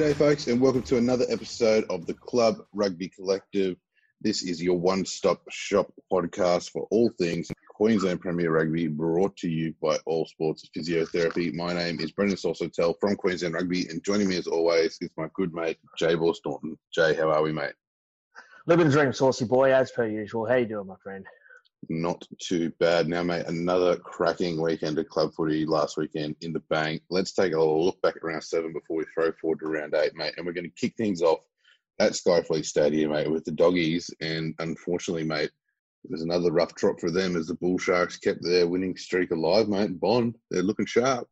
G'day, folks, and welcome to another episode of the Club Rugby Collective. This is your one stop shop podcast for all things Queensland Premier Rugby, brought to you by All Sports Physiotherapy. My name is Brendan Saucetel from Queensland Rugby, and joining me as always is my good mate, Jay Norton. Jay, how are we, mate? Living the dream, saucy boy, as per usual. How you doing, my friend? Not too bad. Now, mate, another cracking weekend of club footy last weekend in the bank. Let's take a look back at round seven before we throw forward to round eight, mate. And we're going to kick things off at Skyfleet Stadium, mate, with the doggies. And unfortunately, mate, it was another rough trot for them as the Bull Sharks kept their winning streak alive, mate. Bond, they're looking sharp.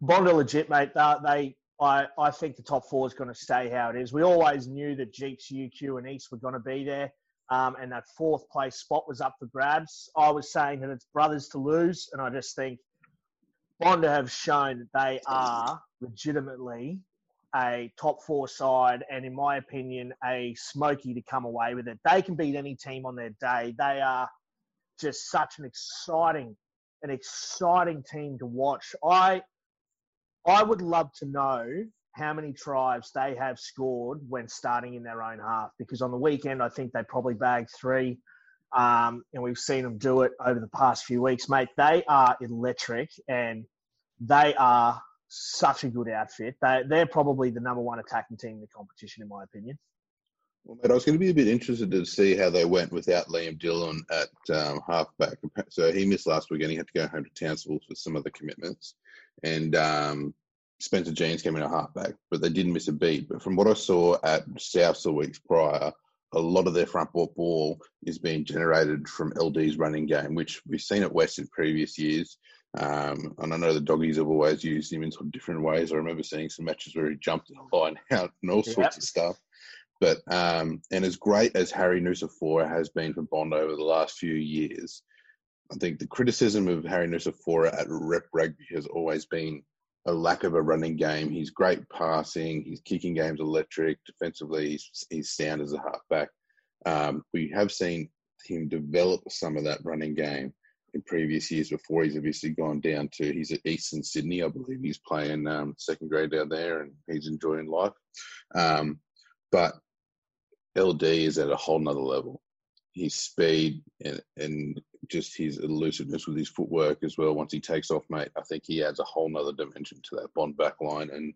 Bond are legit, mate. They, they I, I think the top four is going to stay how it is. We always knew that Jeeps, UQ, and East were going to be there um, and that fourth place spot was up for grabs. I was saying that it's brothers to lose, and I just think Bonda have shown that they are legitimately a top four side, and in my opinion, a smoky to come away with it. They can beat any team on their day. They are just such an exciting, an exciting team to watch. I, I would love to know how many tries they have scored when starting in their own half. Because on the weekend, I think they probably bagged three. Um, and we've seen them do it over the past few weeks, mate. They are electric and they are such a good outfit. They, they're probably the number one attacking team in the competition, in my opinion. Well, mate, I was going to be a bit interested to see how they went without Liam Dillon at um, halfback. So he missed last weekend. He had to go home to Townsville for some other commitments. And um, Spencer Jeans came in at halfback, but they didn't miss a beat. But from what I saw at South the weeks prior, a lot of their front ball ball is being generated from LD's running game, which we've seen at West in previous years. Um, and I know the doggies have always used him in sort of different ways. I remember seeing some matches where he jumped in a line out and all sorts of stuff. But um, and as great as Harry Nucifora has been for Bond over the last few years, I think the criticism of Harry Nucifora at rep rugby has always been a lack of a running game. He's great passing. His kicking game's electric. Defensively, he's, he's sound as a halfback. Um, we have seen him develop some of that running game in previous years before he's obviously gone down to he's at Eastern Sydney, I believe he's playing um, second grade down there and he's enjoying life. Um, but LD is at a whole nother level. His speed and, and just his elusiveness with his footwork as well. Once he takes off, mate, I think he adds a whole nother dimension to that Bond back line, and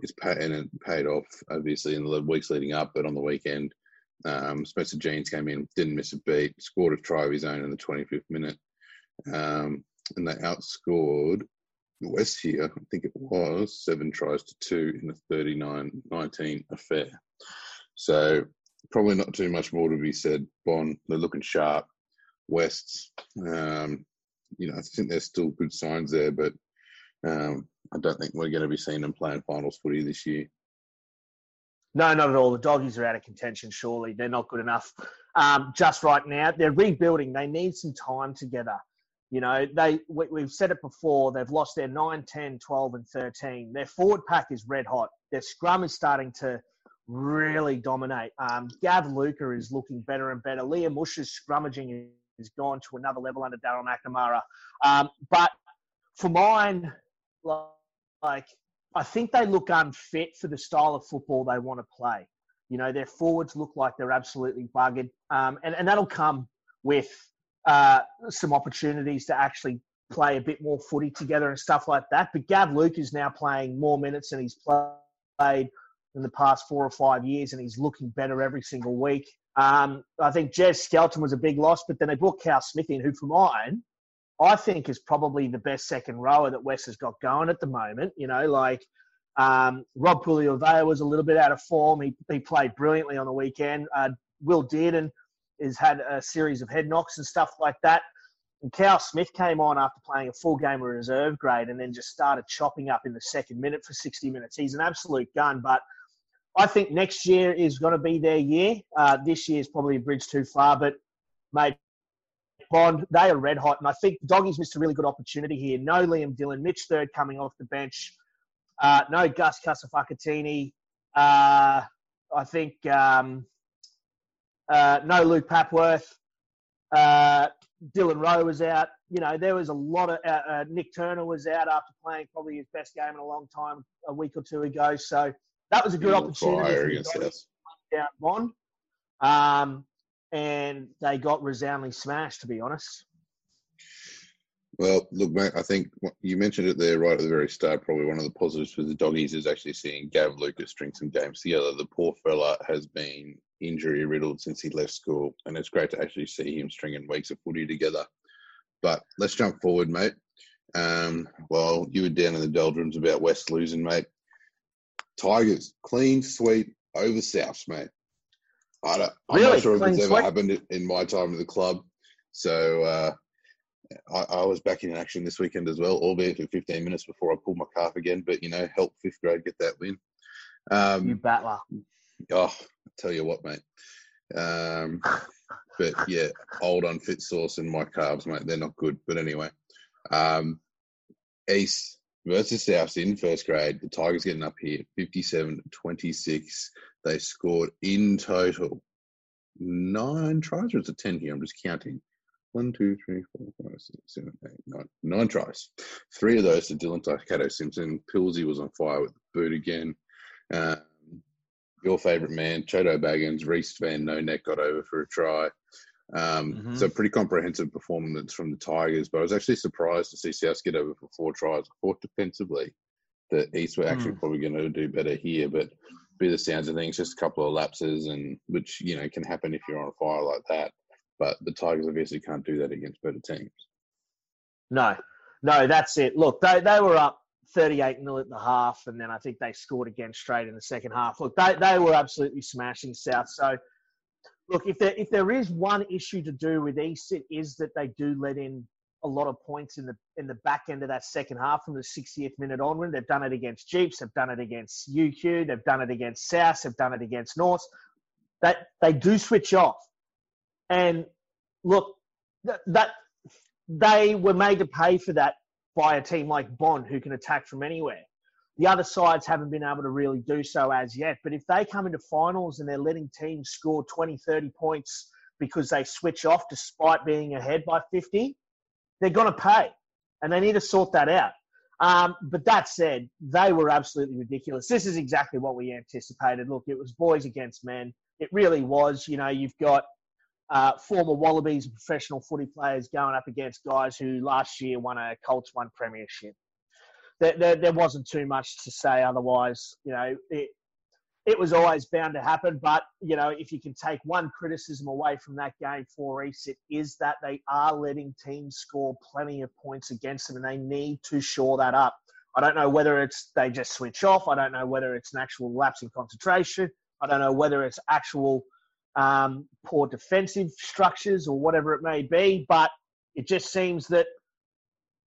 it's paid and it paid off obviously in the weeks leading up, but on the weekend, um, Spencer Jeans came in, didn't miss a beat, scored a try of his own in the 25th minute, um, and they outscored West here. I think it was seven tries to two in a 39-19 affair. So probably not too much more to be said. Bond, they're looking sharp. Wests. Um, you know, I think there's still good signs there, but um, I don't think we're going to be seeing them playing finals footy this year. No, not at all. The doggies are out of contention, surely. They're not good enough. Um, just right now, they're rebuilding. They need some time together. You know, they we, have said it before. They've lost their 9, 10, 12, and 13. Their forward pack is red hot. Their scrum is starting to really dominate. Um, Gav Luca is looking better and better. Liam Mush is scrummaging has gone to another level under Daryl McNamara. Um, but for mine, like I think they look unfit for the style of football they want to play. You know, their forwards look like they're absolutely buggered, um, and and that'll come with uh, some opportunities to actually play a bit more footy together and stuff like that. But Gav Luke is now playing more minutes than he's played in the past four or five years, and he's looking better every single week. Um, I think Jez Skelton was a big loss, but then they brought Cal Smith in, who, for mine, I think is probably the best second rower that West has got going at the moment. You know, like um, Rob Puliovea was a little bit out of form. He, he played brilliantly on the weekend. Uh, Will Dearden has had a series of head knocks and stuff like that. And Cal Smith came on after playing a full game of reserve grade and then just started chopping up in the second minute for 60 minutes. He's an absolute gun, but – I think next year is going to be their year. Uh, this year is probably a bridge too far, but mate, Bond, they are red hot, and I think Doggies missed a really good opportunity here. No Liam Dillon, Mitch Third coming off the bench. Uh, no Gus Kasafakatini. Uh, I think um, uh, no Luke Papworth. Uh, Dylan Rowe was out. You know, there was a lot of uh, uh, Nick Turner was out after playing probably his best game in a long time a week or two ago. So that was a good opportunity fire for the against Doggies us. down Bond. Um, and they got resoundingly smashed, to be honest. Well, look, mate, I think you mentioned it there right at the very start. Probably one of the positives for the doggies is actually seeing Gav Lucas string some games together. The poor fella has been injury riddled since he left school, and it's great to actually see him stringing weeks of footy together. But let's jump forward, mate. Um, well, you were down in the doldrums about West losing, mate. Tigers, clean sweep over Souths, mate. I don't, I'm Really? not sure if Clean it's ever sweep? happened in my time at the club. So uh, I, I was back in action this weekend as well, albeit for 15 minutes before I pulled my calf again. But you know, help fifth grade get that win. Um, You battler. Oh, I tell you what, mate. Um, but yeah, old unfit sauce in my carbs, mate. They're not good. But anyway, um, East versus South in first grade. The Tigers getting up here, 57 26. They scored in total nine tries, or is it 10 here? I'm just counting. One, two, three, four, five, six, seven, eight, nine. Nine tries. Three of those to Dylan Takato Simpson. Pilsy was on fire with the boot again. Um, your favourite man, Chodo Baggins, Reese Van No Neck got over for a try. Um, Mhm. So pretty comprehensive performance from the Tigers, but I was actually surprised to see South get over for four tries. I thought defensively that East were actually Hmm. probably going to do better here, but be the sounds of things, just a couple of lapses, and which you know can happen if you're on fire like that. But the Tigers obviously can't do that against better teams. No, no, that's it. Look, they, they were up 38 0 at the half, and then I think they scored again straight in the second half. Look, they, they were absolutely smashing South. So, look, if there, if there is one issue to do with East, it is that they do let in a lot of points in the in the back end of that second half from the 60th minute onward. They've done it against Jeeps, they've done it against UQ, they've done it against South, they've done it against North. That they do switch off, and look, that, that they were made to pay for that by a team like Bond, who can attack from anywhere. The other sides haven't been able to really do so as yet. But if they come into finals and they're letting teams score 20, 30 points because they switch off despite being ahead by 50, they're going to pay. And they need to sort that out. Um, but that said, they were absolutely ridiculous. This is exactly what we anticipated. Look, it was boys against men. It really was. You know, you've got uh, former Wallabies professional footy players going up against guys who last year won a Colts one premiership. There, there, there wasn't too much to say otherwise. You know, it, it was always bound to happen. But, you know, if you can take one criticism away from that game for East, it is that they are letting teams score plenty of points against them and they need to shore that up. I don't know whether it's they just switch off. I don't know whether it's an actual lapse in concentration. I don't know whether it's actual um, poor defensive structures or whatever it may be. But it just seems that,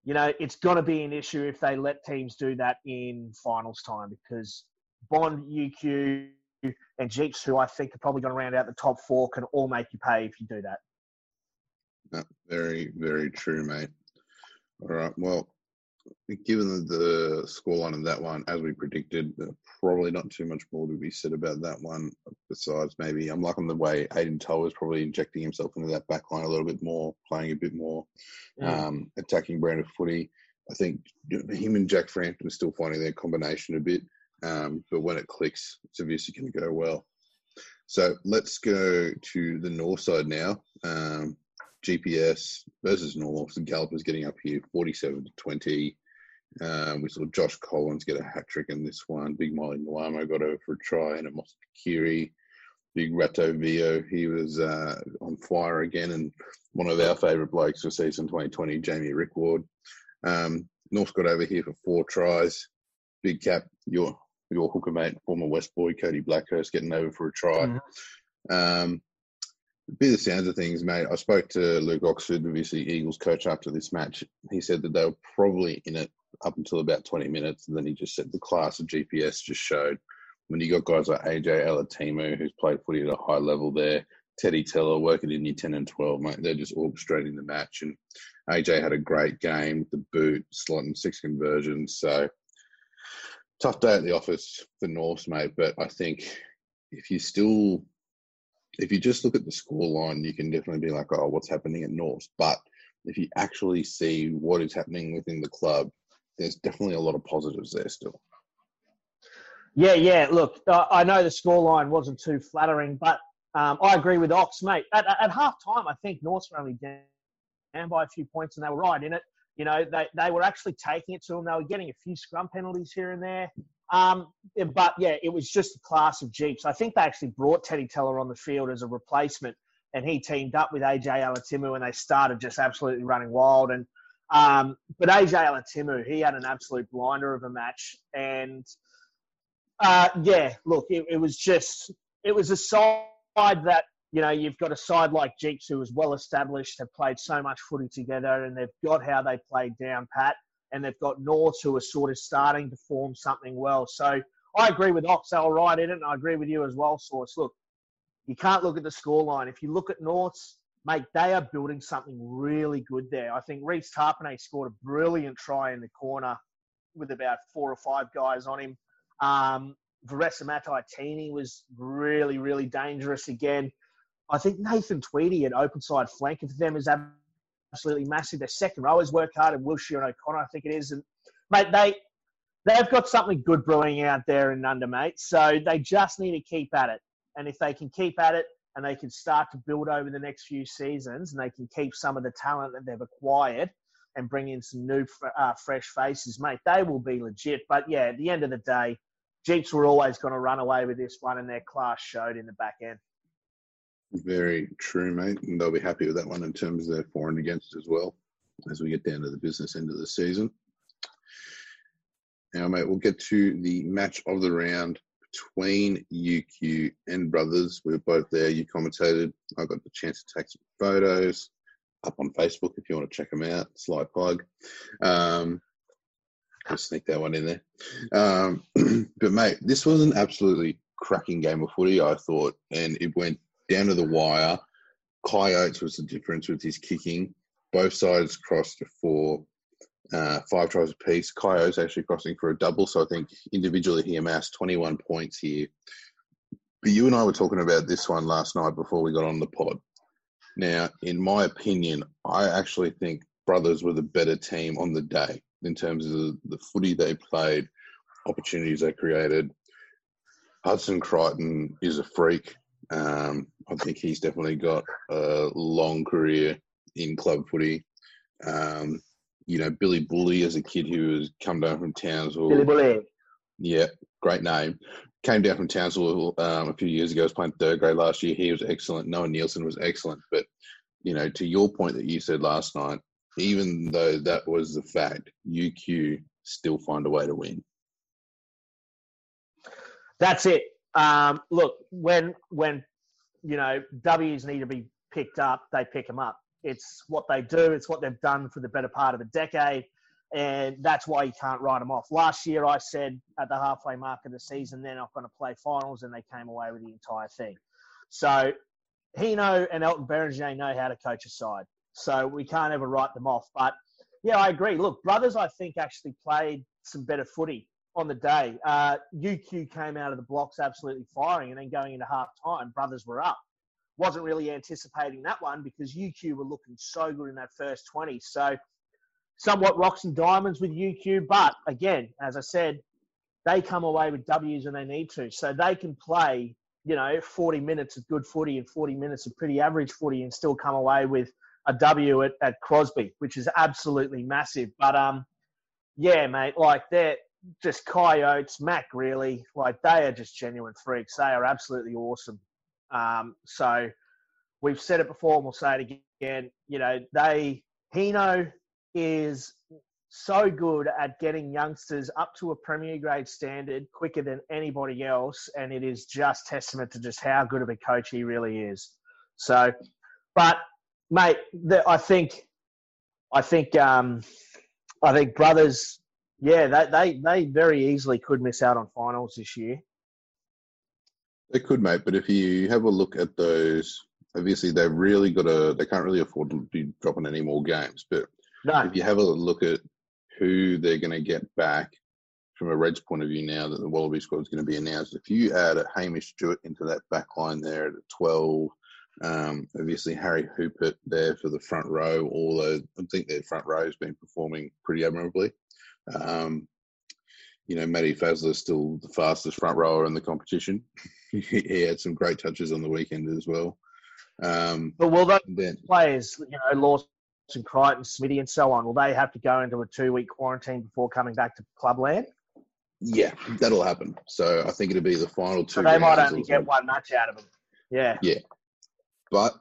you know, it's going to be an issue if they let teams do that in finals time because Bond, UQ, and Jeeps, who I think are probably going to round out the top four, can all make you pay if you do that. Very, very true, mate. All right. Well, given the scoreline of that one, as we predicted, uh, probably not too much more to be said about that one. Besides, maybe I'm liking the way Aiden Toll is probably injecting himself into that back line a little bit more, playing a bit more, um, attacking brand of footy. I think him and Jack Frampton are still finding their combination a bit, um, but when it clicks, it's obviously going to go well. So let's go to the north side now. Um, GPS versus North. The Gallopers getting up here 47 to 20. Um, we saw Josh Collins get a hat trick in this one. Big Molly Nwamo got over for a try, and Amos Kiri. Big Rato Vio, he was uh, on fire again, and one of our favourite blokes for season 2020, Jamie Rickward. Um, North got over here for four tries. Big cap, your your hooker mate, former West boy, Cody Blackhurst, getting over for a try. Mhm. Um, be the sounds of things, mate. I spoke to Luke Oxford, obviously Eagles coach, after this match. He said that they were probably in it up until about 20 minutes, and then he just said the class of GPS just showed when you got guys like AJ Alatimu, who's played footy at a high level there, Teddy Teller working in year 10 and 12, mate. They're just orchestrating the match. And AJ had a great game with the boot, slotting six conversions. So tough day at the office for Norths, mate. But I think if you still, if you just look at the score line, you can definitely be like, oh, what's happening at North? But if you actually see what is happening within the club, there's definitely a lot of positives there still. Yeah, yeah. Look, I know the scoreline wasn't too flattering, but um, I agree with Ox, mate. At, at half time, I think North were only down by a few points and they were right in it. You know, they, they were actually taking it to them. They were getting a few scrum penalties here and there. Um, but yeah, it was just a class of Jeeps. I think they actually brought Teddy Teller on the field as a replacement and he teamed up with AJ Alatimu and they started just absolutely running wild. And um, but AJ Alatimu, he had an absolute blinder of a match. And uh, yeah, look, it, it was just it was a side that you know you've got a side like Jeeps who is well established, have played so much footy together, and they've got how they played down pat, and they've got Norths who are sort of starting to form something well. So I agree with Ox, they right in it, and I agree with you as well, Source. Look, you can't look at the scoreline. If you look at Norths, mate, they are building something really good there. I think Reece Tapine scored a brilliant try in the corner with about four or five guys on him. Um, Varesa Mataitini was really, really dangerous again. I think Nathan Tweedy at open side flanker for them is absolutely massive. Their second rowers work hard, and Wilshire and O'Connor, I think it is. And mate, they they've got something good brewing out there in under, mate. So they just need to keep at it. And if they can keep at it and they can start to build over the next few seasons, and they can keep some of the talent that they've acquired and bring in some new, uh, fresh faces, mate, they will be legit. But yeah, at the end of the day, Jeeps were always going to run away with this one, and their class showed in the back end. Very true, mate. And they'll be happy with that one in terms of their for and against as well as we get down to the business end of the season. Now, mate, we'll get to the match of the round between UQ and Brothers. We were both there. You commentated. I got the chance to take some photos up on Facebook if you want to check them out. Slight plug. Um, just sneak that one in there. Um, but mate, this was an absolutely cracking game of footy. I thought, and it went down to the wire. Coyotes was the difference with his kicking. Both sides crossed for uh, five tries apiece. Coyotes actually crossing for a double, so I think individually he amassed 21 points here. But you and I were talking about this one last night before we got on the pod. Now, in my opinion, I actually think Brothers were the better team on the day in terms of the footy they played, opportunities they created. Hudson Creighton is a freak. Um, I think he's definitely got a long career in club footy. Um, you know, Billy Bully as a kid who has come down from Townsville. Billy Bully. Yeah, great name. Came down from Townsville um, a few years ago. Was playing third grade last year. He was excellent. Noah Nielsen was excellent. But you know, to your point that you said last night, even though that was the fact, UQ still find a way to win. That's it. Um, look, when when you know W's need to be picked up, they pick them up. It's what they do. It's what they've done for the better part of a decade, and that's why you can't write them off. Last year, I said at the halfway mark of the season they're not going to play finals, and they came away with the entire thing. So Hino and Elton Berengere know how to coach a side. So we can't ever write them off. But yeah, I agree. Look, Brothers, I think actually played some better footy on the day. Uh, UQ came out of the blocks absolutely firing, and then going into half time, Brothers were up. Wasn't really anticipating that one because UQ were looking so good in that first 20. So somewhat rocks and diamonds with UQ. But again, as I said, they come away with W's when they need to. So they can play, you know, 40 minutes of good footy and 40 minutes of pretty average footy and still come away with a W at, at Crosby, which is absolutely massive. But um, yeah, mate, like they're just coyotes, Mac Grealy, like they are just genuine freaks. They are absolutely awesome. Um, so we've said it before and we'll say it again. You know, they Hino is so good at getting youngsters up to a premier grade standard quicker than anybody else, and it is just testament to just how good of a coach he really is. So, but mate, the, I think, I think, um, I think brothers, yeah, they, they they very easily could miss out on finals this year. They could, mate. But if you have a look at those, obviously they've really got to. They can't really afford to be dropping any more games. But no. if you have a look at who they're going to get back from a Reds point of view now that the Wallaby squad is going to be announced, if you add a Hamish Stewart into that back line there at 12, um, obviously, Harry Hoopert there for the front row, although I think their front row has been performing pretty admirably. Um, you know, Matty Faessler is still the fastest front rower in the competition. he had some great touches on the weekend as well. Um, but will those then, players, you know, Lawson, Creighton, Smithy, and so on, will they have to go into a two-week quarantine before coming back to clubland? Yeah, that'll happen. So I think it'll be the final two. So they might only get one match out of them. Yeah. Yeah. But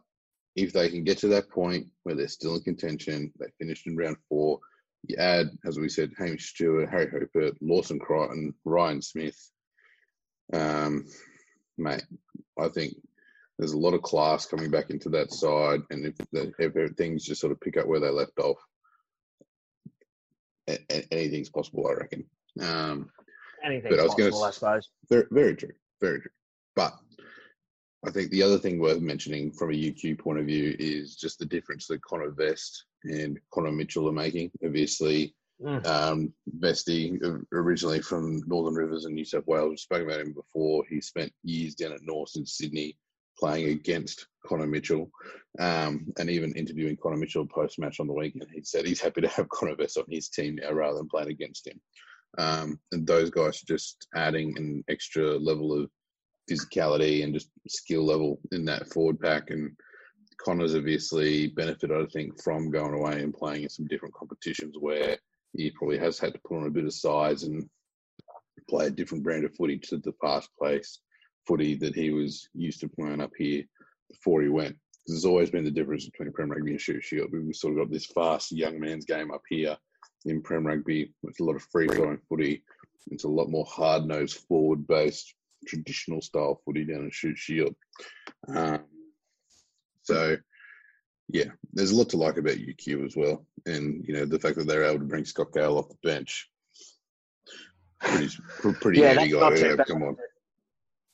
if they can get to that point where they're still in contention, they finished in round four, you add, as we said, Hamish Stewart, Harry Hoopert, Lawson Creighton, Ryan Smith. Um, mate, I think there's a lot of class coming back into that side, and if, the, if things just sort of pick up where they left off, anything's possible, I reckon. Um, anything's I possible, gonna, I suppose. Very, very true, very true. But I think the other thing worth mentioning from a UQ point of view is just the difference that Connor Vest and Connor Mitchell are making. Obviously, mm. um, Vesty, originally from Northern Rivers and New South Wales, we've spoken about him before. He spent years down at North in Sydney playing against Connor Mitchell um, and even interviewing Connor Mitchell post match on the weekend. He said he's happy to have Connor Vest on his team now rather than playing against him. Um, and those guys are just adding an extra level of physicality and just skill level in that forward pack. And Connor's obviously benefited, I think, from going away and playing in some different competitions where he probably has had to put on a bit of size and play a different brand of footy to the fast place footy that he was used to playing up here before he went. There's always been the difference between Prem Rugby and Shute Shield. We've sort of got this fast young man's game up here in Prem Rugby. It's a lot of free flowing footy. It's a lot more hard nosed, forward based traditional style footy down and Shute Shield. Um, so, yeah, there's a lot to like about UQ as well, and you know the fact that they're able to bring Scott Gale off the bench, pretty, pretty yeah, heavy guy. Come on.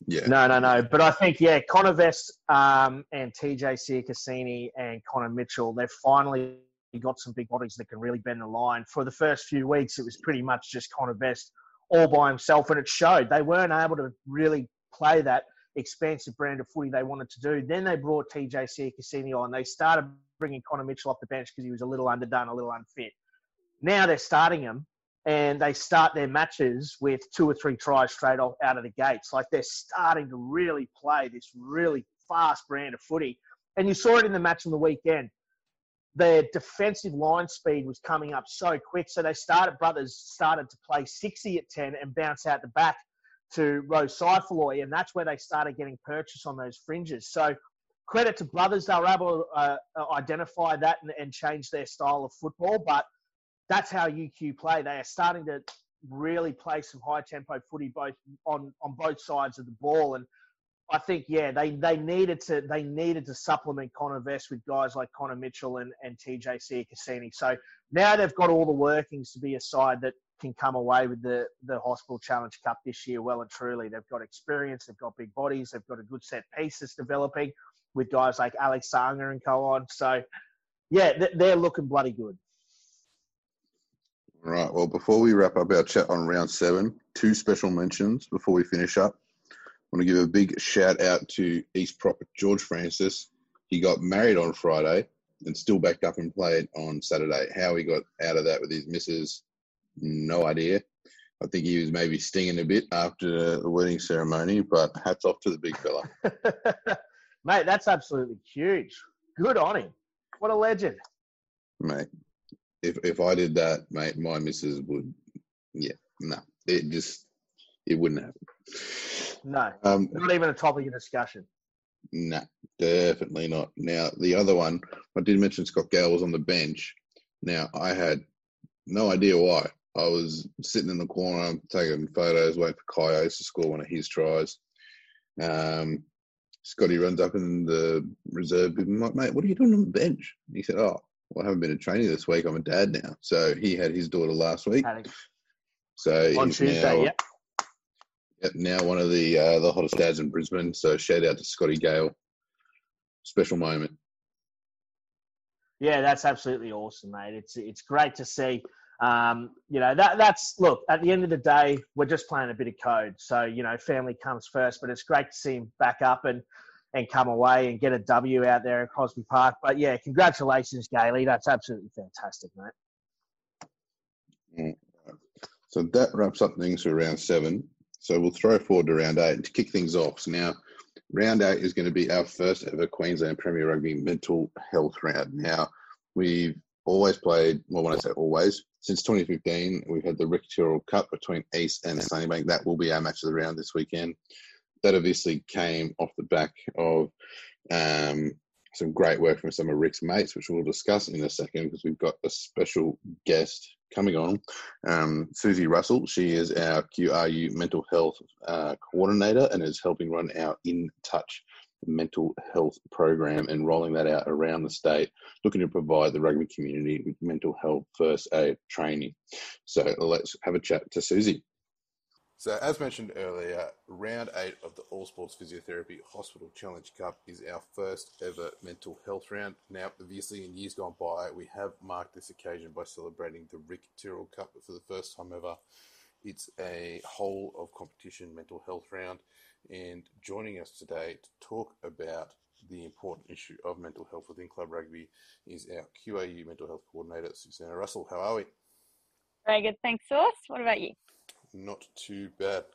Yeah. No, no, no. But I think, yeah, Connor Vest um, and TJ Siakasini and Connor Mitchell, they've finally got some big bodies that can really bend the line. For the first few weeks, it was pretty much just Connor Vest all by himself, and it showed. They weren't able to really play that expansive brand of footy they wanted to do. Then they brought TJ Siakasini on. They started bringing Connor Mitchell off the bench because he was a little underdone, a little unfit. Now they're starting him, and they start their matches with two or three tries straight off out of the gates. Like they're starting to really play this really fast brand of footy. And you saw it in the match on the weekend their defensive line speed was coming up so quick. So they started, brothers started to play 60 at 10 and bounce out the back to Rose Cyphaloy, and that's where they started getting purchase on those fringes. So credit to brothers, they were able to uh, uh identify that and, and change their style of football. But that's how UQ play. They are starting to really play some high tempo footy both on, on both sides of the ball. And I think yeah, they they needed to they needed to supplement Connor Vest with guys like Connor Mitchell and, and TJ Siakasini. So now they've got all the workings to be a side that can come away with the the Hospital Challenge Cup this year well and truly. They've got experience, they've got big bodies, they've got a good set pieces developing with guys like Alex Sanger and co on. So yeah, they're looking bloody good. Right. Well, before we wrap up our chat on round seven, two special mentions before we finish up. I want to give a big shout out to East Prop George Francis. He got married on Friday and still backed up and played on Saturday. How he got out of that with his missus, no idea. I think he was maybe stinging a bit after the wedding ceremony, but hats off to the big fella. Mate, that's absolutely huge. Good on him. What a legend. Mate, if if I did that, mate, my missus would, yeah, no, it just, it wouldn't happen. No, um, not even a topic of discussion. No, definitely not. Now, the other one, I did mention Scott Gale was on the bench. Now, I had no idea why. I was sitting in the corner taking photos, waiting for Coyotes to score one of his tries. Um, Scotty runs up in the reserve I'm like, mate, what are you doing on the bench? he said, oh, well, I haven't been to training this week. I'm a dad now. So he had his daughter last week. So on Tuesday, now, yeah. Yep, now one of the uh, the hottest dads in Brisbane. So shout out to Scotty Gale. Special moment. Yeah, that's absolutely awesome, mate. It's it's great to see. Um, you know that that's look. At the end of the day, we're just playing a bit of code. So you know, family comes first. But it's great to see him back up and and come away and get a W out there at Crosby Park. But yeah, congratulations, Gailey. That's absolutely fantastic, mate. Mm. So that wraps up things for round seven. So we'll throw forward to round eight and to kick things off. So now, round eight is going to be our first ever Queensland Premier Rugby mental health round. Now, we've always played, well, when I say always, since 2015, we've had the Tyrrell Cup between East and Sunnybank. That will be our match of the round this weekend. That obviously came off the back of um, some great work from some of Rick's mates, which we'll discuss in a second because we've got a special guest coming on. Um, Susie Russell, she is our QRU mental health uh, coordinator and is helping run our In Touch mental health program and rolling that out around the state, looking to provide the rugby community with mental health first aid training. So let's have a chat to Susie. So, as mentioned earlier, round eight of the All Sports Physiotherapy Hospital Challenge Cup is our first ever mental health round. Now, obviously, in years gone by, we have marked this occasion by celebrating the Rick Tyrrell Cup, for the first time ever, it's a whole of competition mental health round. And joining us today to talk about the important issue of mental health within club rugby is our QRU mental health coordinator, Susanna Russell. How are we? Very good, thanks, Source. What about you? Not too bad.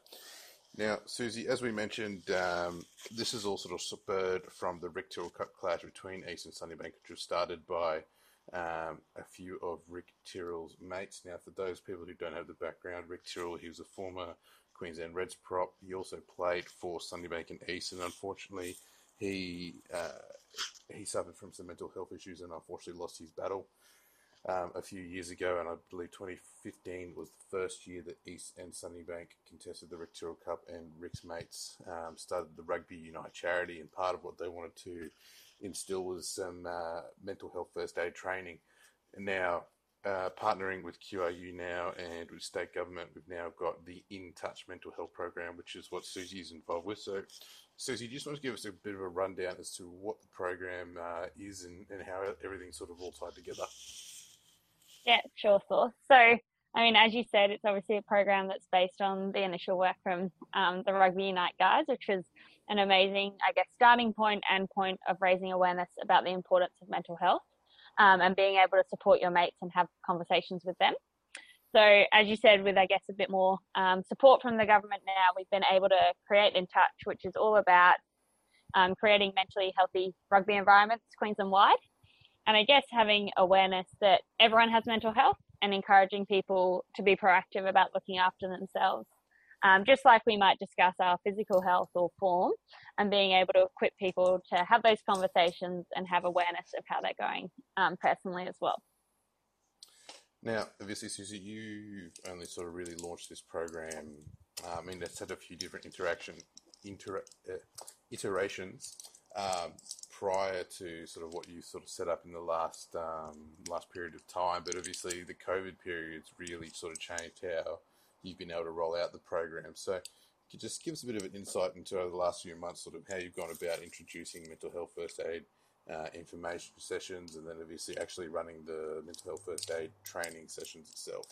Now, Susie, as we mentioned, um, this is all sort of spurred from the Rick Tyrrell Cup clash between East and Sunnybank, which was started by um, a few of Rick Tyrrell's mates. Now, for those people who don't have the background, Rick Tyrrell, he was a former Queensland Reds prop. He also played for Sunnybank and East, and unfortunately, he uh, he suffered from some mental health issues and unfortunately lost his battle um, a few years ago, and I believe 2015 was the first year that East and Sunnybank contested the Rick Tyrrell Cup, and Rick's mates um, started the Rugby Unite charity, and part of what they wanted to instill was some uh, mental health first aid training. And now, uh, partnering with QRU now and with state government, we've now got the In Touch mental health program, which is what Susie is involved with. So, Susie, do you just want to give us a bit of a rundown as to what the program uh, is and, and how everything's sort of all tied together? Yeah, sure. So, I mean, as you said, it's obviously a program that's based on the initial work from um, the Rugby Unite guys, which was an amazing, I guess, starting point and point of raising awareness about the importance of mental health um, and being able to support your mates and have conversations with them. So, as you said, with I guess a bit more um, support from the government now, we've been able to create In Touch, which is all about um, creating mentally healthy rugby environments Queensland wide and I guess having awareness that everyone has mental health and encouraging people to be proactive about looking after themselves. Um, just like we might discuss our physical health or form, and being able to equip people to have those conversations and have awareness of how they're going um, personally as well. Now, obviously, Susie, you've only sort of really launched this program. Uh, I mean, it's had a few different interaction inter, uh, iterations um, prior to sort of what you sort of set up in the last um, last period of time. But obviously, the COVID period's really sort of changed how you've been able to roll out the program. So, could just give us a bit of an insight into over the last few months, sort of how you've gone about introducing mental health first aid uh, information sessions, and then obviously actually running the mental health first aid training sessions itself.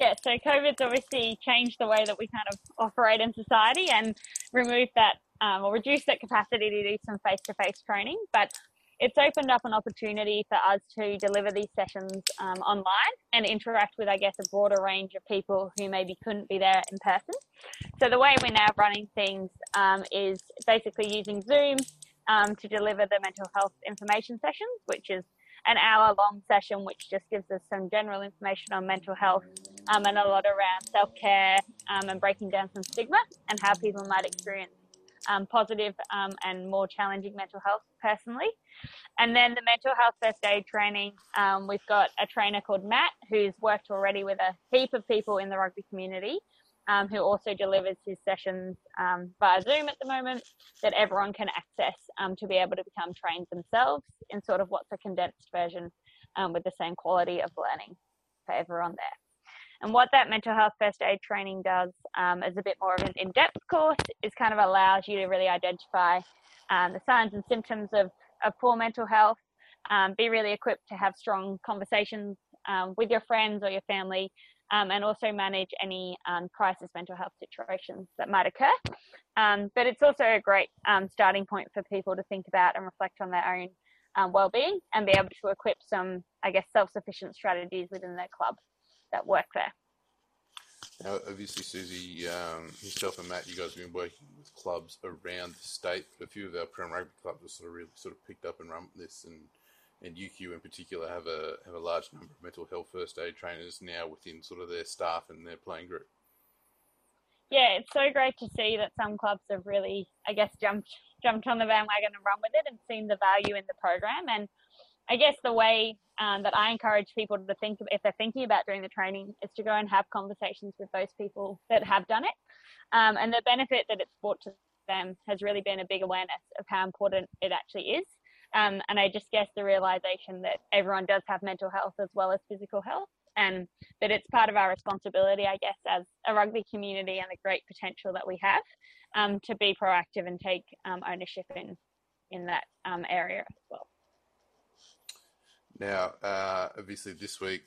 Yeah, so COVID's obviously changed the way that we kind of operate in society and removed that um, or reduce that capacity to do some face to face training. But it's opened up an opportunity for us to deliver these sessions um, online and interact with, I guess, a broader range of people who maybe couldn't be there in person. So the way we're now running things um, is basically using Zoom um, to deliver the mental health information sessions, which is an hour long session, which just gives us some general information on mental health um, and a lot around self care um, and breaking down some stigma and how people might experience um, positive, um, and more challenging mental health personally. And then the mental health first aid training, um, we've got a trainer called Matt who's worked already with a heap of people in the rugby community. Um, who also delivers his sessions um, via Zoom at the moment that everyone can access um, to be able to become trained themselves in sort of what's a condensed version with the same quality of learning for everyone there. And what that mental health first aid training does um, is a bit more of an in depth course, is kind of allows you to really identify um, the signs and symptoms of, of poor mental health, um, be really equipped to have strong conversations um, with your friends or your family, um, and also manage any um, crisis mental health situations that might occur. but it's also a great starting point for people to think about and reflect on their own well-being and be able to equip some, I guess, self-sufficient strategies within their club that work there. Now, obviously, Susie, um, yourself and Matt, you guys have been working with clubs around the state. A few of our Prem Rugby clubs have sort of really sort of picked up and run this, and and UQ in particular have a have a large number of mental health first aid trainers now within sort of their staff and their playing group. Yeah, it's so great to see that some clubs have really, I guess, jumped jumped on the bandwagon and run with it and seen the value in the program. And I guess the way um, that I encourage people to think if they're thinking about doing the training is to go and have conversations with those people that have done it. Um, and the benefit that it's brought to them has really been a big awareness of how important it actually is. Um, and I just guess the realization that everyone does have mental health as well as physical health, and that it's part of our responsibility, I guess, as a rugby community and the great potential that we have um, to be proactive and take um, ownership in in that um, area as well. Now, uh, obviously, this week,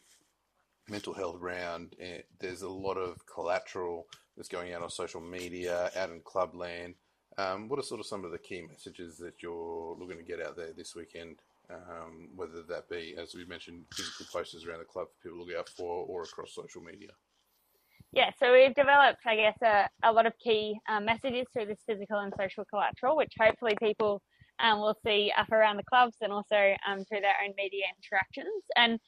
mental health round, eh, there's a lot of collateral that's going out on social media, out in clubland. Um, what are sort of some of the key messages that you're looking to get out there this weekend? Um, whether that be, as we mentioned, physical posters around the club for people to look out for, or across social media. Yeah, so we've developed, I guess, a, a lot of key um, messages through this physical and social collateral, which hopefully people will see up around the clubs and also um, through their own media interactions. And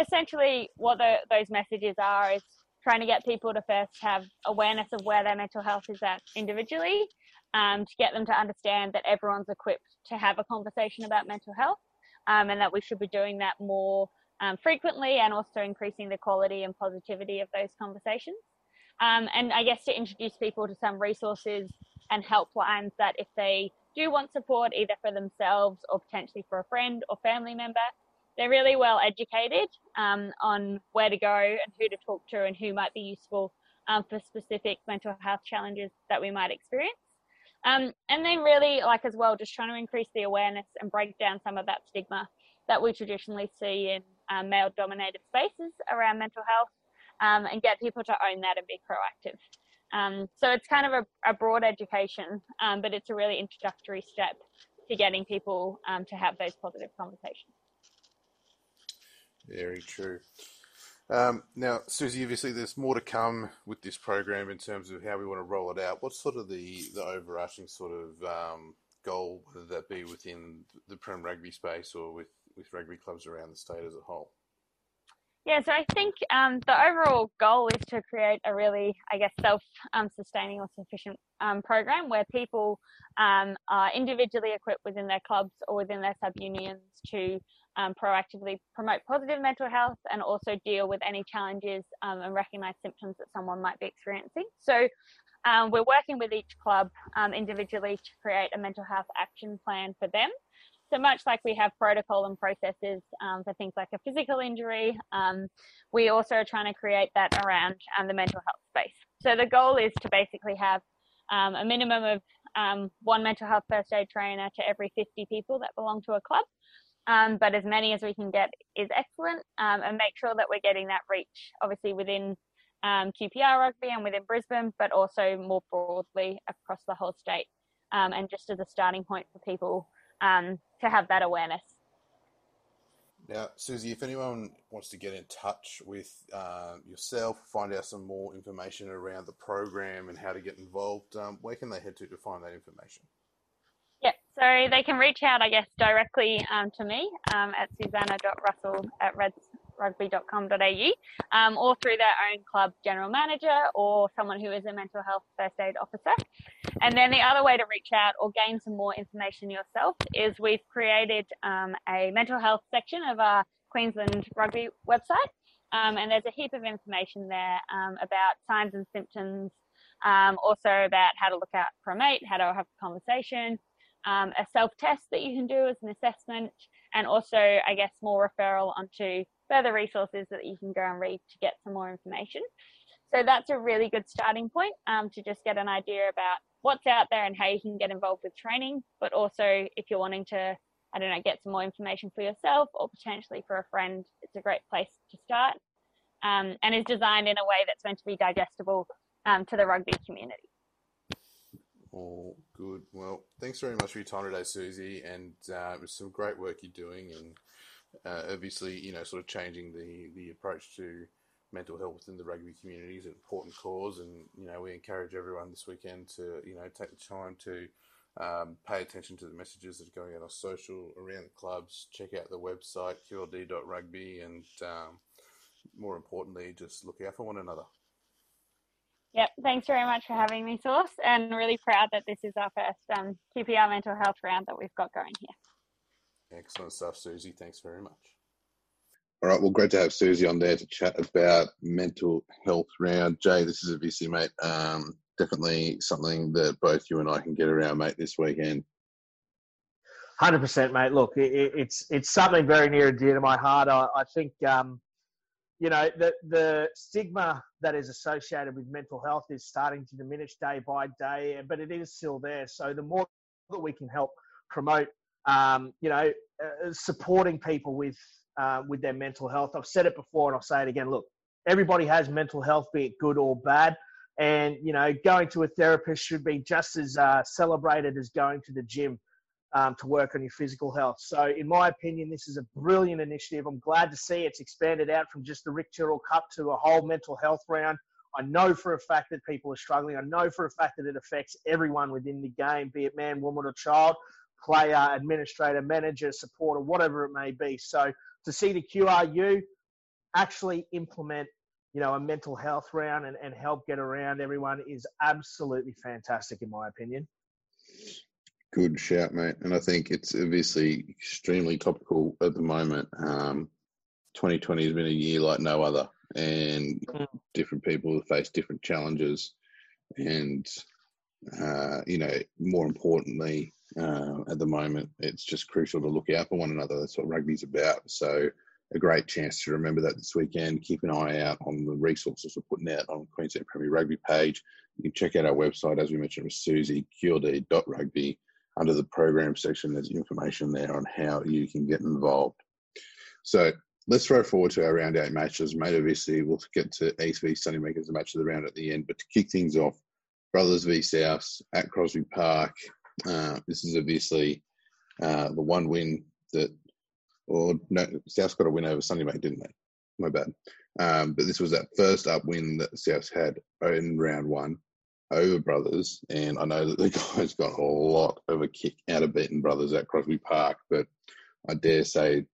essentially, what the, those messages are is trying to get people to first have awareness of where their mental health is at individually, um, to get them to understand that everyone's equipped to have a conversation about mental health, um, and that we should be doing that more um, frequently and also increasing the quality and positivity of those conversations. Um, and I guess to introduce people to some resources and helplines that if they do want support either for themselves or potentially for a friend or family member, they're really well educated um, on where to go and who to talk to and who might be useful um, for specific mental health challenges that we might experience. Um, and then really like as well, just trying to increase the awareness and break down some of that stigma that we traditionally see in um, male dominated spaces around mental health um, and get people to own that and be proactive. Um, so it's kind of a, a broad education, um, but it's a really introductory step to getting people um, to have those positive conversations. Very true. Um, now, Susie, obviously there's more to come with this program in terms of how we want to roll it out. What's sort of the, the overarching sort of um, goal, whether that be within the Prem rugby space or with, with rugby clubs around the state as a whole? Yeah, so I think um, the overall goal is to create a really, I guess, self-sustaining or sufficient um, program where people um, are individually equipped within their clubs or within their sub-unions to um, proactively promote positive mental health and also deal with any challenges um, and recognize symptoms that someone might be experiencing. So um, we're working with each club individually to create a mental health action plan for them. So much like we have protocol and processes um, for things like a physical injury, um, we also are trying to create that around um, the mental health space. So the goal is to basically have um, a minimum of um, one mental health first aid trainer to every 50 people that belong to a club. Um, but as many as we can get is excellent, and make sure that we're getting that reach, obviously within QPR rugby and within Brisbane, but also more broadly across the whole state. and just as a starting point for people um, to have that awareness. Now, Susie, if anyone wants to get in touch with uh, yourself, find out some more information around the program and how to get involved, um, where can they head to to find that information? Yeah, so they can reach out, I guess, directly um, to me um, at susanna.russell at reds rugby.com.au um, or through their own club general manager or someone who is a mental health first aid officer. And then the other way to reach out or gain some more information yourself is we've created um, a mental health section of our Queensland Rugby website. Um, and there's a heap of information there um, about signs and symptoms, um, also about how to look out for a mate, how to have a conversation, um, a self test that you can do as an assessment, and also, I guess, more referral onto further resources that you can go and read to get some more information. So that's a really good starting point um, to just get an idea about what's out there and how you can get involved with training. But also, if you're wanting to, I don't know, get some more information for yourself or potentially for a friend, it's a great place to start. Um, and is designed in a way that's meant to be digestible um, to the rugby community. All good. Well, thanks very much for your time today, Susie, and uh, it was some great work you're doing, and uh, obviously, you know, sort of changing the the approach to mental health within the rugby community is an important cause, and you know we encourage everyone this weekend to you know take the time to um, pay attention to the messages that are going out on social around the clubs. Check out the website qld.rugby, and um, more importantly, just look out for one another. Yep, thanks very much for having me, Source, and really proud that this is our first um, QPR mental health round that we've got going here. Excellent stuff, Susie. Thanks very much. All right, well, great to have Susie on there to chat about mental health round. Jay, this is a VC, mate. Um, definitely something that both you and I can get around, mate, this weekend. Hundred percent, mate. Look, it, it's it's something very near and dear to my heart. I, I think um, you know, the, the stigma that is associated with mental health is starting to diminish day by day, but it is still there. So the more that we can help promote, um, you know, uh, supporting people with uh, with their mental health. I've said it before and I'll say it again. Look, everybody has mental health, be it good or bad. And, you know, going to a therapist should be just as uh, celebrated as going to the gym um, to work on your physical health. So, in my opinion, this is a brilliant initiative. I'm glad to see it's expanded out from just the Rick Tyrrell Cup to a whole mental health round. I know for a fact that people are struggling. I know for a fact that it affects everyone within the game, be it man, woman, or child, player, administrator, manager, supporter, whatever it may be. So, to see the QRU actually implement you know, a mental health round and, and help get around everyone is absolutely fantastic, in my opinion. Good shout, mate. And I think it's obviously extremely topical at the moment. Um, 2020 has been a year like no other, and mm. different people face different challenges. And, uh, you know, more importantly, uh, at the moment, it's just crucial to look out for one another. That's what rugby's about. So, a great chance to remember that this weekend. Keep an eye out on the resources we're putting out on Queensland Premier Rugby page. You can check out our website, as we mentioned with Susie, qld.rugby under the program section, there's information there on how you can get involved. So let's throw forward to our round eight matches. Mate, obviously, we'll get to East v Sunnybank as a match of the round at the end. But to kick things off, Brothers v Souths at Crosby Park. Uh, this is obviously uh, the one win that, or no, Souths got a win over Sunnybank, didn't they? My bad. Um, but this was that first up win that Souths had in round one over Brothers, and I know that the guys got a lot of a kick out of beating Brothers at Crosby Park, but I dare say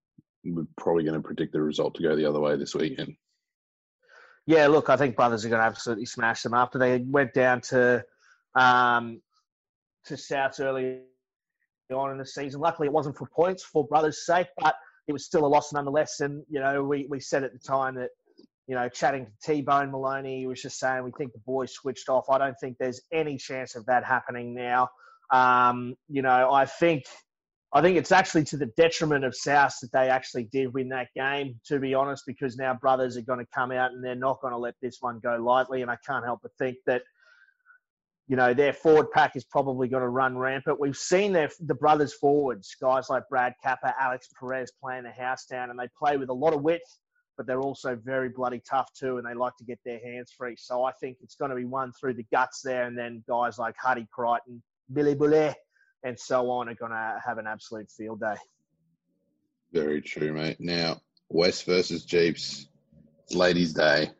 we're probably going to predict the result to go the other way this weekend. Yeah, look, I think Brothers are going to absolutely smash them after they went down to um, to Souths early on in the season. Luckily, it wasn't for points for Brothers' sake, but it was still a loss nonetheless. And you know, we we said at the time that you know, chatting to T Bone Maloney, he was just saying we think the boys switched off. I don't think there's any chance of that happening now. Um, you know, I think I think it's actually to the detriment of South that they actually did win that game, to be honest, because now brothers are going to come out and they're not going to let this one go lightly. And I can't help but think that, you know, their forward pack is probably going to run rampant. We've seen their, the brothers forwards, guys like Brad Kappa, Alex Perez playing the house down, and they play with a lot of width but they're also very bloody tough too, and they like to get their hands free. So I think it's going to be one through the guts there, and then guys like Huddy Creighton, Billy Boulet, and so on are going to have an absolute field day. Very true, mate. Now, West versus Jeeps, Ladies' Day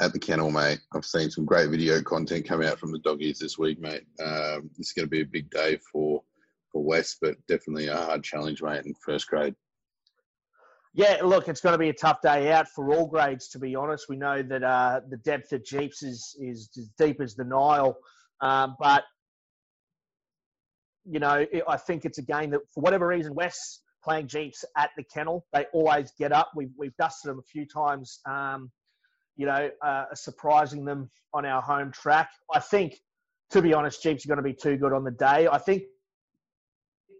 at the kennel, mate. I've seen some great video content come out from the doggies this week, mate. Um, it's going to be a big day for for West, but definitely a hard challenge, mate, in first grade. Yeah, look, it's going to be a tough day out for all grades. To be honest, we know that uh, the depth of Jeeps is is as deep as the Nile, um, but you know, it, I think it's a game that, for whatever reason, West playing Jeeps at the kennel, they always get up. We've we've dusted them a few times. Um, you know, uh, surprising them on our home track. I think, to be honest, Jeeps are going to be too good on the day. I think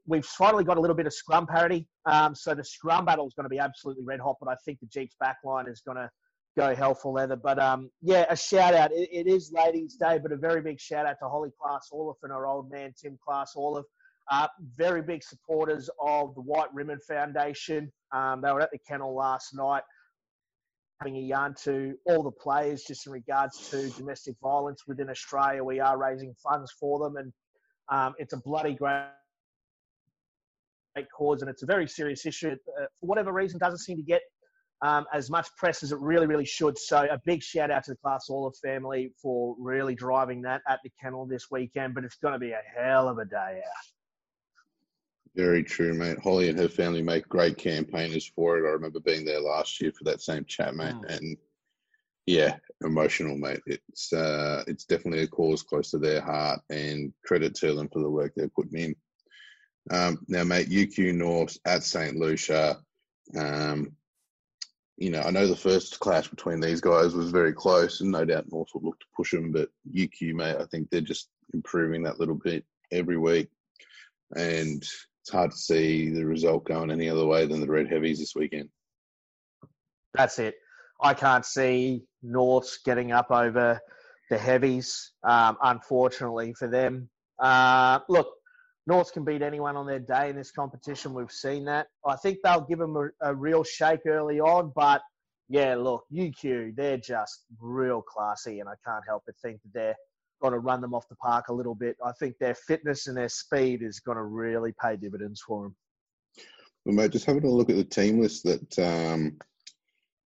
we've finally got a little bit of scrum parity. Um, so the scrum battle is going to be absolutely red hot, but I think the Jeeps backline is going to go hell for leather. But um, yeah, a shout out. It, it is Ladies' Day, but a very big shout out to Holly Class Olive and our old man Tim Class Olive. Uh, very big supporters of the White Ribbon Foundation. Um, they were at the kennel last night having a yarn to all the players just in regards to domestic violence within Australia. We are raising funds for them, and um, it's a bloody great cause, and it's a very serious issue. Uh, for whatever reason, doesn't seem to get um, as much press as it really, really should. So a big shout out to the Class Olive family for really driving that at the kennel this weekend. But it's going to be a hell of a day out. Very true, mate. Holly and her family make great campaigners for it. I remember being there last year for that same chat, mate, and yeah, emotional, mate. It's uh, it's definitely a cause close to their heart, and credit to them for the work they're putting in. Um, now, mate, UQ North at St. Lucia. Um, you know, I know the first clash between these guys was very close, and no doubt North will look to push them. But UQ, mate, I think they're just improving that little bit every week, and it's hard to see the result going any other way than the Red Heavies this weekend. That's it. I can't see Norths getting up over the Heavies, um, unfortunately for them. Uh, look, Norths can beat anyone on their day in this competition. We've seen that. I think they'll give them a, a real shake early on, but yeah, look, UQ, they're just real classy, and I can't help but think that they're going to run them off the park a little bit. I think their fitness and their speed is going to really pay dividends for them. Well, mate, just having a look at the team list that um,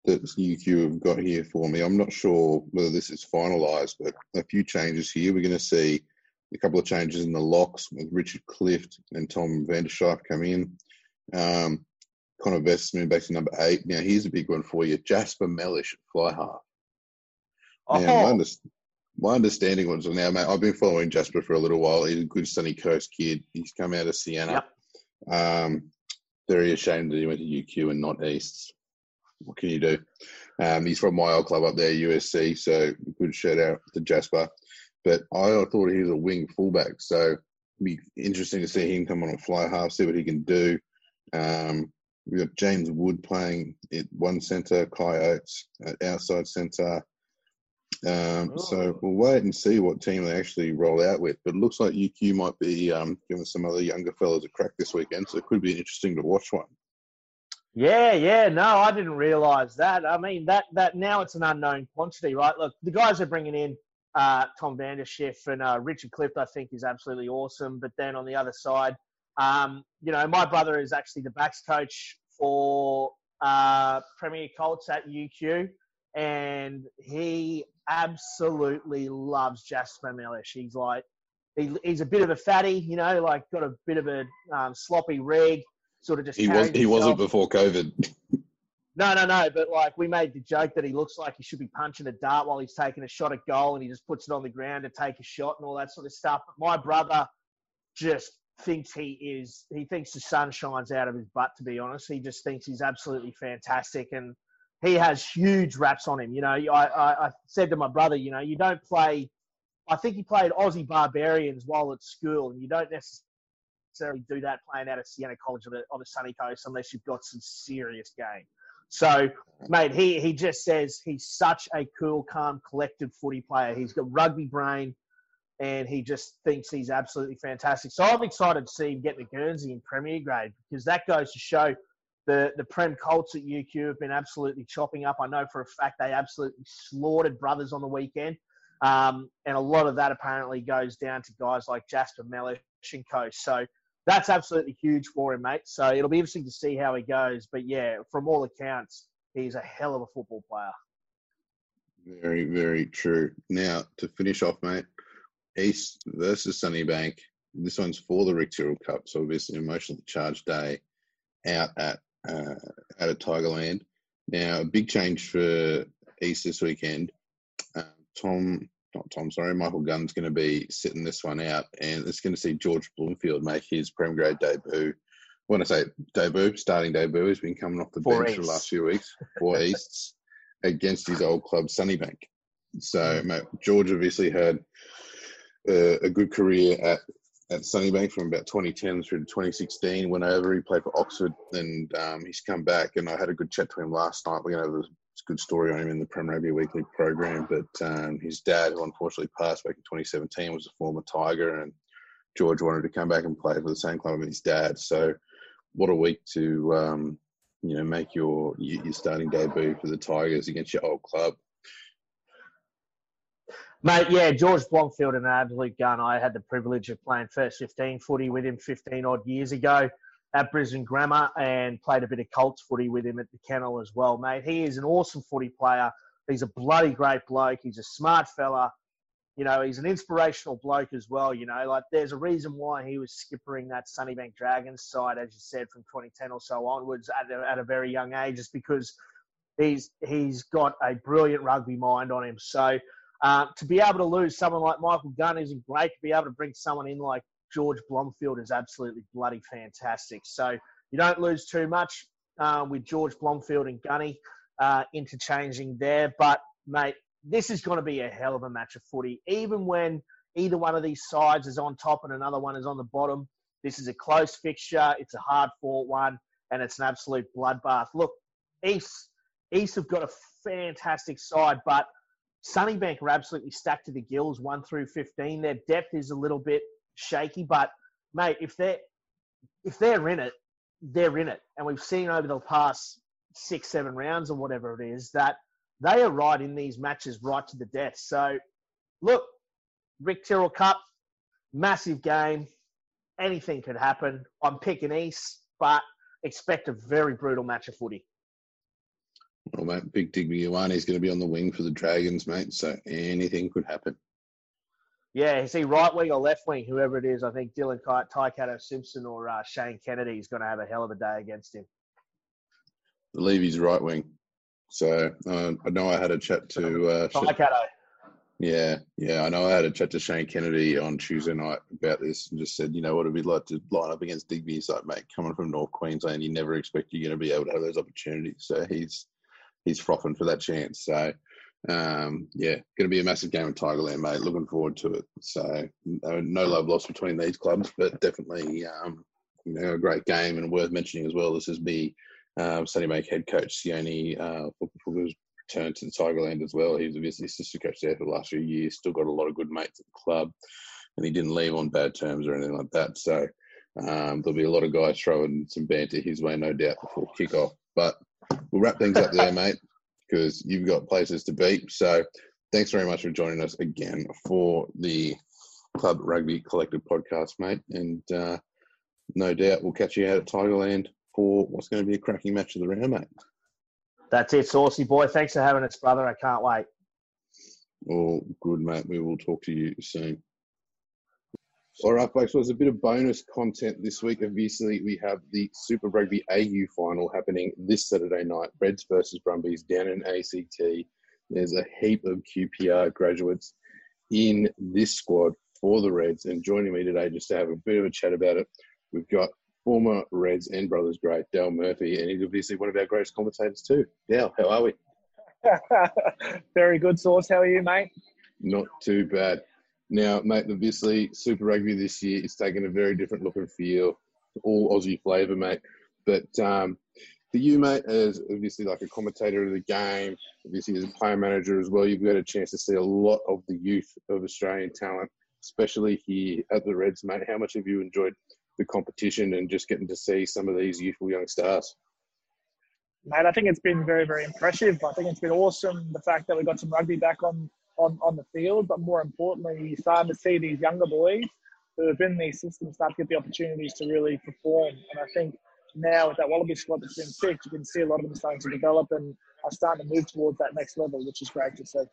that UQ have got here for me. I'm not sure whether this is finalised, but a few changes here. We're going to see a couple of changes in the locks with Richard Clift and Tom Vanderschaaf come in. Um, Connor Vestman back to number eight. Now, here's a big one for you Jasper Mellish at fly half. Oh. Now, my, under- my understanding was now, mate, I've been following Jasper for a little while. He's a good Sunny Coast kid. He's come out of Siena. Yep. Um, very ashamed that he went to UQ and not East. What can you do? Um, he's from my old club up there, USC. So good shout out to Jasper. But I thought he was a wing fullback, so it'd be interesting to see him come on a fly half, see what he can do. Um, we've got James Wood playing at one centre, Kai Oates at outside centre. Um, so oh. we'll wait and see what team they actually roll out with. But it looks like UQ might be um, giving some other younger fellas a crack this weekend, so it could be interesting to watch one. Yeah, yeah, no, I didn't realise that. I mean, that that now it's an unknown quantity, right? Look, the guys are bringing in uh, Tom Vanderschiff and uh, Richard Clift, I think, is absolutely awesome. But then on the other side, um, you know, my brother is actually the backs coach for uh, Premier Colts at UQ, and he absolutely loves Jasper Mellish. He's like, he, he's a bit of a fatty, you know, like got a bit of a um, sloppy rig, sort of just. He was. He wasn't before COVID. No, no, no. But like we made the joke that he looks like he should be punching a dart while he's taking a shot at goal, and he just puts it on the ground to take a shot and all that sort of stuff. But my brother just thinks he is. He thinks the sun shines out of his butt. To be honest, he just thinks he's absolutely fantastic, and he has huge raps on him. You know, I, I, I said to my brother, you know, you don't play. I think he played Aussie Barbarians while at school, and you don't necessarily do that playing out of Siena College on the, on the sunny coast unless you've got some serious game. So, mate, he, he just says he's such a cool, calm, collected footy player. He's got rugby brain and he just thinks he's absolutely fantastic. So I'm excited to see him get the Guernsey in Premier grade because that goes to show the, the Prem Colts at UQ have been absolutely chopping up. I know for a fact they absolutely slaughtered brothers on the weekend. Um, and a lot of that apparently goes down to guys like Jasper Mellish and Co. So that's absolutely huge for him, mate. So it'll be interesting to see how he goes. But yeah, from all accounts, he's a hell of a football player. Very, very true. Now to finish off, mate, East versus Sunnybank. This one's for the Rick Cup, so obviously emotionally charged day out at uh, out of Tigerland. Now a big change for East this weekend. Uh, Tom not Tom, sorry, Michael Gunn's going to be sitting this one out, and it's going to see George Bloomfield make his Prem grade debut. When I say debut, starting debut, he's been coming off the bench East. for the last few weeks for Easts against his old club, Sunnybank. So, mate, George obviously had uh, a good career at at Sunnybank from about 2010 through to 2016. Went over, he played for Oxford, and um, he's come back. And I had a good chat to him last night. We're going to have a good story on him in the Prem Rugby Weekly program. But um, his dad, who unfortunately passed back in 2017, was a former Tiger, and George wanted to come back and play for the same club as his dad. So, what a week to um, you know make your your starting debut for the Tigers against your old club. Mate, yeah, George Blomfield an absolute gun. I had the privilege of playing first 15 footy with him 15 odd years ago. at Brisbane Grammar and played a bit of Colts footy with him at the kennel as well, mate. He is an awesome footy player. He's a bloody great bloke. He's a smart fella. You know, he's an inspirational bloke as well. You know, like there's a reason why he was skippering that Sunnybank Dragons side, as you said, from 2010 or so onwards at a, at a very young age, just because he's he's got a brilliant rugby mind on him. So uh, to be able to lose someone like Michael Gunn isn't great. To be able to bring someone in like George Blomfield is absolutely bloody fantastic. So you don't lose too much uh, with George Blomfield and Gunny uh, interchanging there. But, mate, this is going to be a hell of a match of footy. Even when either one of these sides is on top and another one is on the bottom, this is a close fixture. It's a hard fought one, and it's an absolute bloodbath. Look, East, East have got a fantastic side, but Sunnybank are absolutely stacked to the gills, one through fifteen. Their depth is a little bit shaky, but mate, if they're if they're in it, they're in it, and we've seen over the past six, seven rounds or whatever it is that they are right in these matches right to the death. So, look, Rick Tyrrell Cup, massive game. Anything could happen. I'm picking East, but expect a very brutal match of footy. Well, mate, Big Digby Ioane is going to be on the wing for the Dragons, mate. So anything could happen. Yeah, is he right wing or left wing? Whoever it is, I think Dylan Kite Taikato Simpson or uh, Shane Kennedy is going to have a hell of a day against him. I believe he's right wing. So uh, I know I had a chat to uh, Taikato. Yeah, yeah, I know. I had a chat to Shane Kennedy on Tuesday night about this, and just said, you know, what it'd be like to line up against Digby. He's like, mate, coming from North Queensland, you never expect you're going to be able to have those opportunities. So he's he's frothing for that chance. So um, yeah, going to be a massive game in Tigerland, mate. Looking forward to it. So no love lost between these clubs, but definitely um, you know a great game and worth mentioning as well. This is me, um, Sunnybank head coach Sione uh, Fuku's return to the Tigerland as well. He was obviously assistant coach there for the last few years. Still got a lot of good mates at the club, and he didn't leave on bad terms or anything like that. So um, there'll be a lot of guys throwing some banter his way, no doubt, before kickoff. But we'll wrap things up there, mate because you've got places to be. So thanks very much for joining us again for the Club Rugby Collective podcast, mate. And uh, no doubt we'll catch you out at Tigerland for what's going to be a cracking match of the round, mate. That's it, Saucy Boy. Thanks for having us, brother. I can't wait. All good, mate. We will talk to you soon. All right, folks. Well, there's a bit of bonus content this week. Obviously, we have the Super Rugby AU final happening this Saturday night. Reds versus Brumbies down in ACT. There's a heap of QPR graduates in this squad for the Reds. And joining me today just to have a bit of a chat about it, we've got former Reds and Brothers great Dal Murphy, and he's obviously one of our greatest commentators too. Dal, how are we? Very good, Source. How are you, mate? Not too bad. Now, mate, obviously, Super Rugby this year is taking a very different look and feel, all Aussie flavour, mate. But um, for you, mate, as obviously like a commentator of the game, obviously as a player manager as well, you've got a chance to see a lot of the youth of Australian talent, especially here at the Reds, mate. How much have you enjoyed the competition and just getting to see some of these youthful young stars? Mate, I think it's been very, very impressive. I think it's been awesome the fact that we got some rugby back on on, on the field, but more importantly, you're starting to see these younger boys who have been in these systems start to get the opportunities to really perform. And I think now with that Wallaby squad that's been picked, you can see a lot of them starting to develop and are starting to move towards that next level, which is great to see.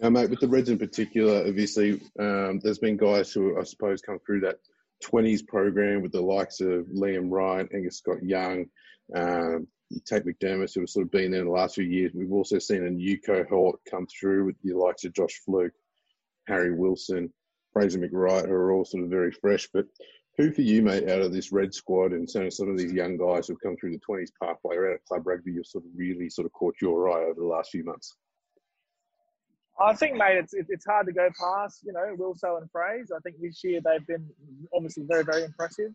Yeah, mate, with the Reds in particular, obviously, um, there's been guys who I suppose come through that 20s program with the likes of Liam Ryan, Angus Scott Young, um, you Tate McDermott, who have sort of been there in the last few years. We've also seen a new cohort come through with the likes of Josh Flook, Harry Wilson, Fraser McReight, who are all sort of very fresh. But who for you, mate, out of this red squad and some of these young guys who've come through the 20s pathway or out of club rugby, you've sort of really sort of caught your eye over the last few months? I think, mate, it's it's hard to go past, you know, Wilso and Fraser. I think this year they've been obviously very, very impressive.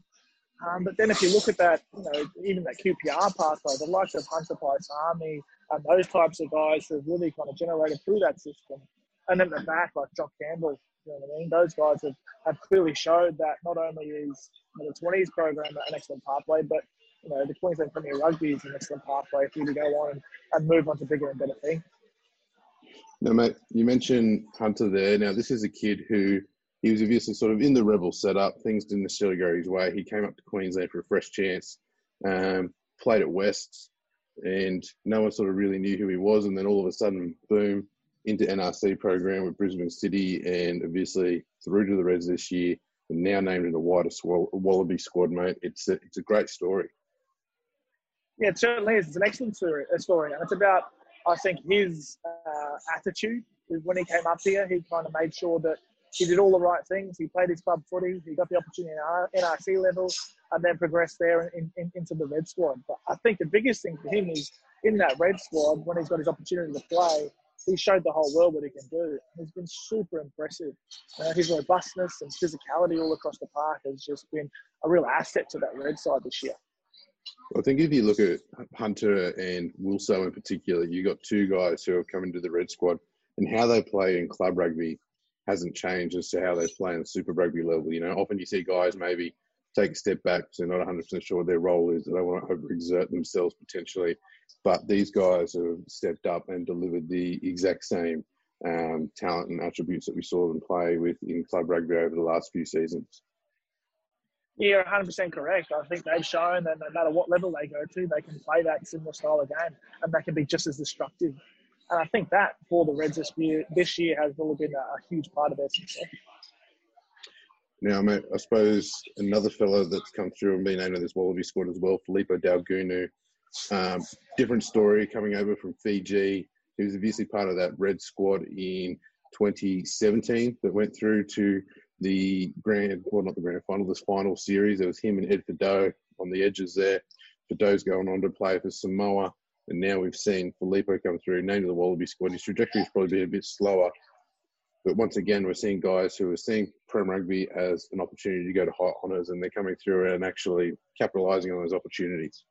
Um, but then if you look at that, you know, even that QPR pathway, the likes of Hunter Paisami and those types of guys who have really kind of generated through that system. And then the back, like Jock Campbell, you know what I mean? Those guys have, have clearly showed that not only is the 20s program an excellent pathway, but you know, the Queensland Premier Rugby is an excellent pathway for you to go on and, and move on to bigger and better things. Now, mate, you mentioned Hunter there. Now, this is a kid who he was obviously sort of in the rebel setup. Things didn't necessarily go his way. He came up to Queensland for a fresh chance, um, played at West, and no one sort of really knew who he was. And then all of a sudden, boom, into NRC program with Brisbane City, and obviously through to the Reds this year, and now named in the wider Wallaby squad, mate. It's a, it's a great story. Yeah, it certainly is. It's an excellent story, story. and it's about I think his uh, attitude when he came up here, he kind of made sure that he did all the right things. He played his club footy. He got the opportunity in NRC level and then progressed there in, in, into the Red squad. But I think the biggest thing for him is in that Red squad, when he's got his opportunity to play, he showed the whole world what he can do. He's been super impressive. Uh, his robustness and physicality all across the park has just been a real asset to that Red side this year. I think if you look at Hunter and Wilso in particular, you've got two guys who have come into the Red squad, and how they play in club rugby hasn't changed as to how they play in the Super Rugby level. You know, often you see guys maybe take a step back because they're not 100% sure what their role is. They don't want to overexert themselves potentially. But these guys have stepped up and delivered the exact same um, talent and attributes that we saw them play with in club rugby over the last few seasons. Yeah, 100% correct. I think they've shown that no matter what level they go to, they can play that similar style of game and they can be just as destructive. And I think that for the Reds this year, this year has really been a, huge part of their success. Now, mate, I suppose another fellow that's come through and been named in this Wallaby squad as well, Filipo Daugunu. Um, different story coming over from Fiji. He was obviously part of that Red squad in 2017 that went through to the grand, well, not the grand final, this final series. It was him and Ed Fidow on the edges there. Fidow's going on to play for Samoa. And now we've seen Filipo come through, named to the Wallaby squad. His trajectory has probably been a bit slower. But once again, we're seeing guys who are seeing Prem Rugby as an opportunity to go to high honours and they're coming through and actually capitalising on those opportunities.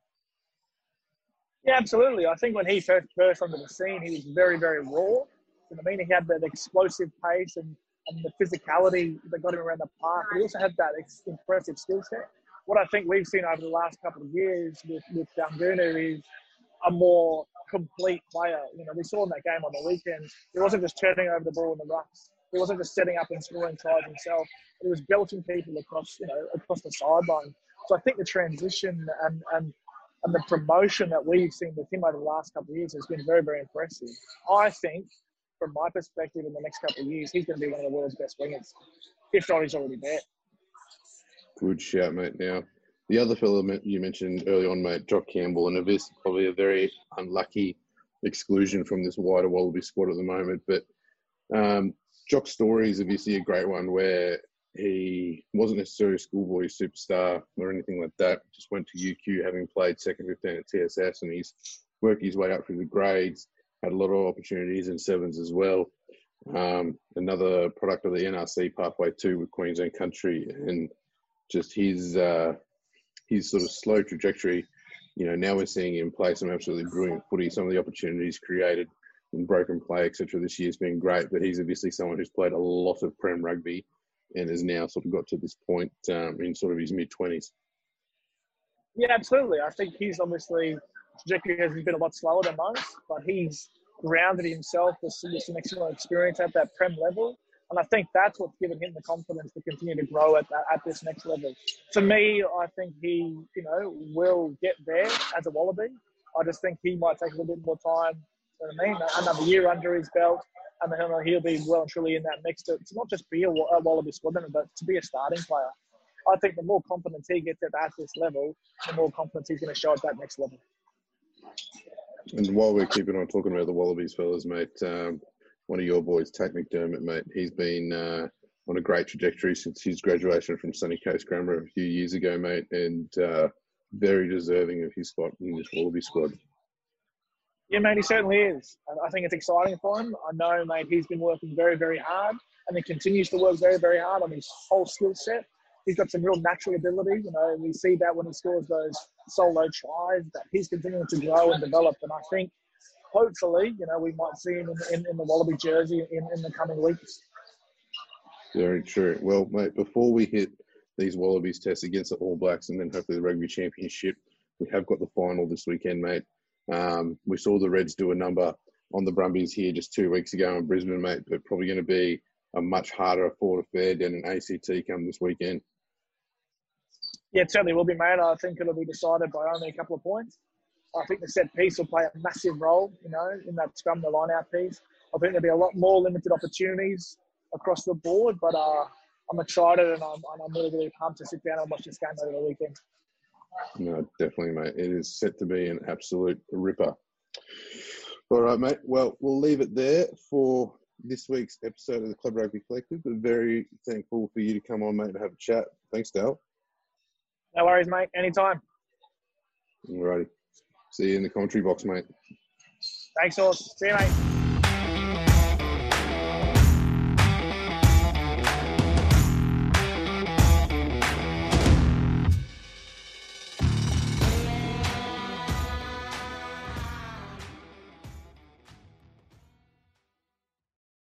Yeah, absolutely. I think when he first burst onto the scene, he was very, very raw. You I mean? He had that explosive pace and and the physicality that got him around the park. He also had that impressive skill set. What I think we've seen over the last couple of years with, with Daugunu is a more complete player. You know, we saw in that game on the weekend, he wasn't just turning over the ball in the rucks. He wasn't just setting up and scoring tries himself. He was belting people across, you know, across the sideline. So I think the transition and, and and the promotion that we've seen with him over the last couple of years has been very, very impressive. I think from my perspective, in the next couple of years, he's going to be one of the world's best wingers. If not, he's already there. Good shout, mate. Now, the other fellow you mentioned early on, mate, Jock Campbell, and this probably a very unlucky exclusion from this wider Wallaby squad at the moment. But um, Jock's story is obviously a great one where he wasn't necessarily a schoolboy superstar or anything like that. Just went to UQ having played second 15 at TSS and he's worked his way up through the grades had a lot of opportunities in sevens as well. Um, another product of the NRC pathway too with Queensland Country and just his uh, his sort of slow trajectory. You know, now we're seeing him play some absolutely brilliant footy. Some of the opportunities created in broken play, etc. This year's been great, but he's obviously someone who's played a lot of Prem rugby and has now sort of got to this point um, in sort of his mid twenties. Yeah, absolutely. I think he's obviously trajectory has been a lot slower than most, but he's grounded himself with, with some excellent experience at that Prem level. And I think that's what's given him the confidence to continue to grow at at this next level. For me, I think he, you know, will get there as a Wallaby. I just think he might take a little bit more time. You know I mean, another year under his belt, and then he'll be well and truly in that mix to, to not just be a, a Wallaby squad member, but to be a starting player. I think the more confidence he gets at, at this level, the more confidence he's going to show at that next level. And while we're keeping on talking about the Wallabies fellas, mate, um, one of your boys, Tate McDermott, mate, he's been uh, on a great trajectory since his graduation from Sunny Coast Grammar a few years ago, mate, and uh, very deserving of his spot in this Wallaby squad. Yeah, mate, he certainly is. I think it's exciting for him. I know, mate, he's been working very, very hard and he continues to work very, very hard on his whole skill set he's got some real natural ability. You know, we see that when he scores those solo tries, that he's continuing to grow and develop. And I think, hopefully, you know, we might see him in, in, in the Wallaby jersey in, in the coming weeks. Very true. Well, mate, before we hit these Wallabies tests against the All Blacks and then hopefully the Rugby Championship, we have got the final this weekend, mate. Um, we saw the Reds do a number on the Brumbies here just two weeks ago in Brisbane, mate, but probably going to be a much harder fought affair down in ACT come this weekend. Yeah, it certainly will be, mate. I think it'll be decided by only a couple of points. I think the set piece will play a massive role, you know, in that scrum, the line out piece. I think there'll be a lot more limited opportunities across the board, but uh, I'm excited and I'm, and I'm really, really pumped to sit down and watch this game over the weekend. No, definitely, mate. It is set to be an absolute ripper. All right, mate. Well, we'll leave it there for this week's episode of the Club Rugby Collective. We're very thankful for you to come on, mate, and have a chat. Thanks, Dale. No worries, mate. Anytime. Alrighty. See you in the commentary box, mate. Thanks, all. See you, mate.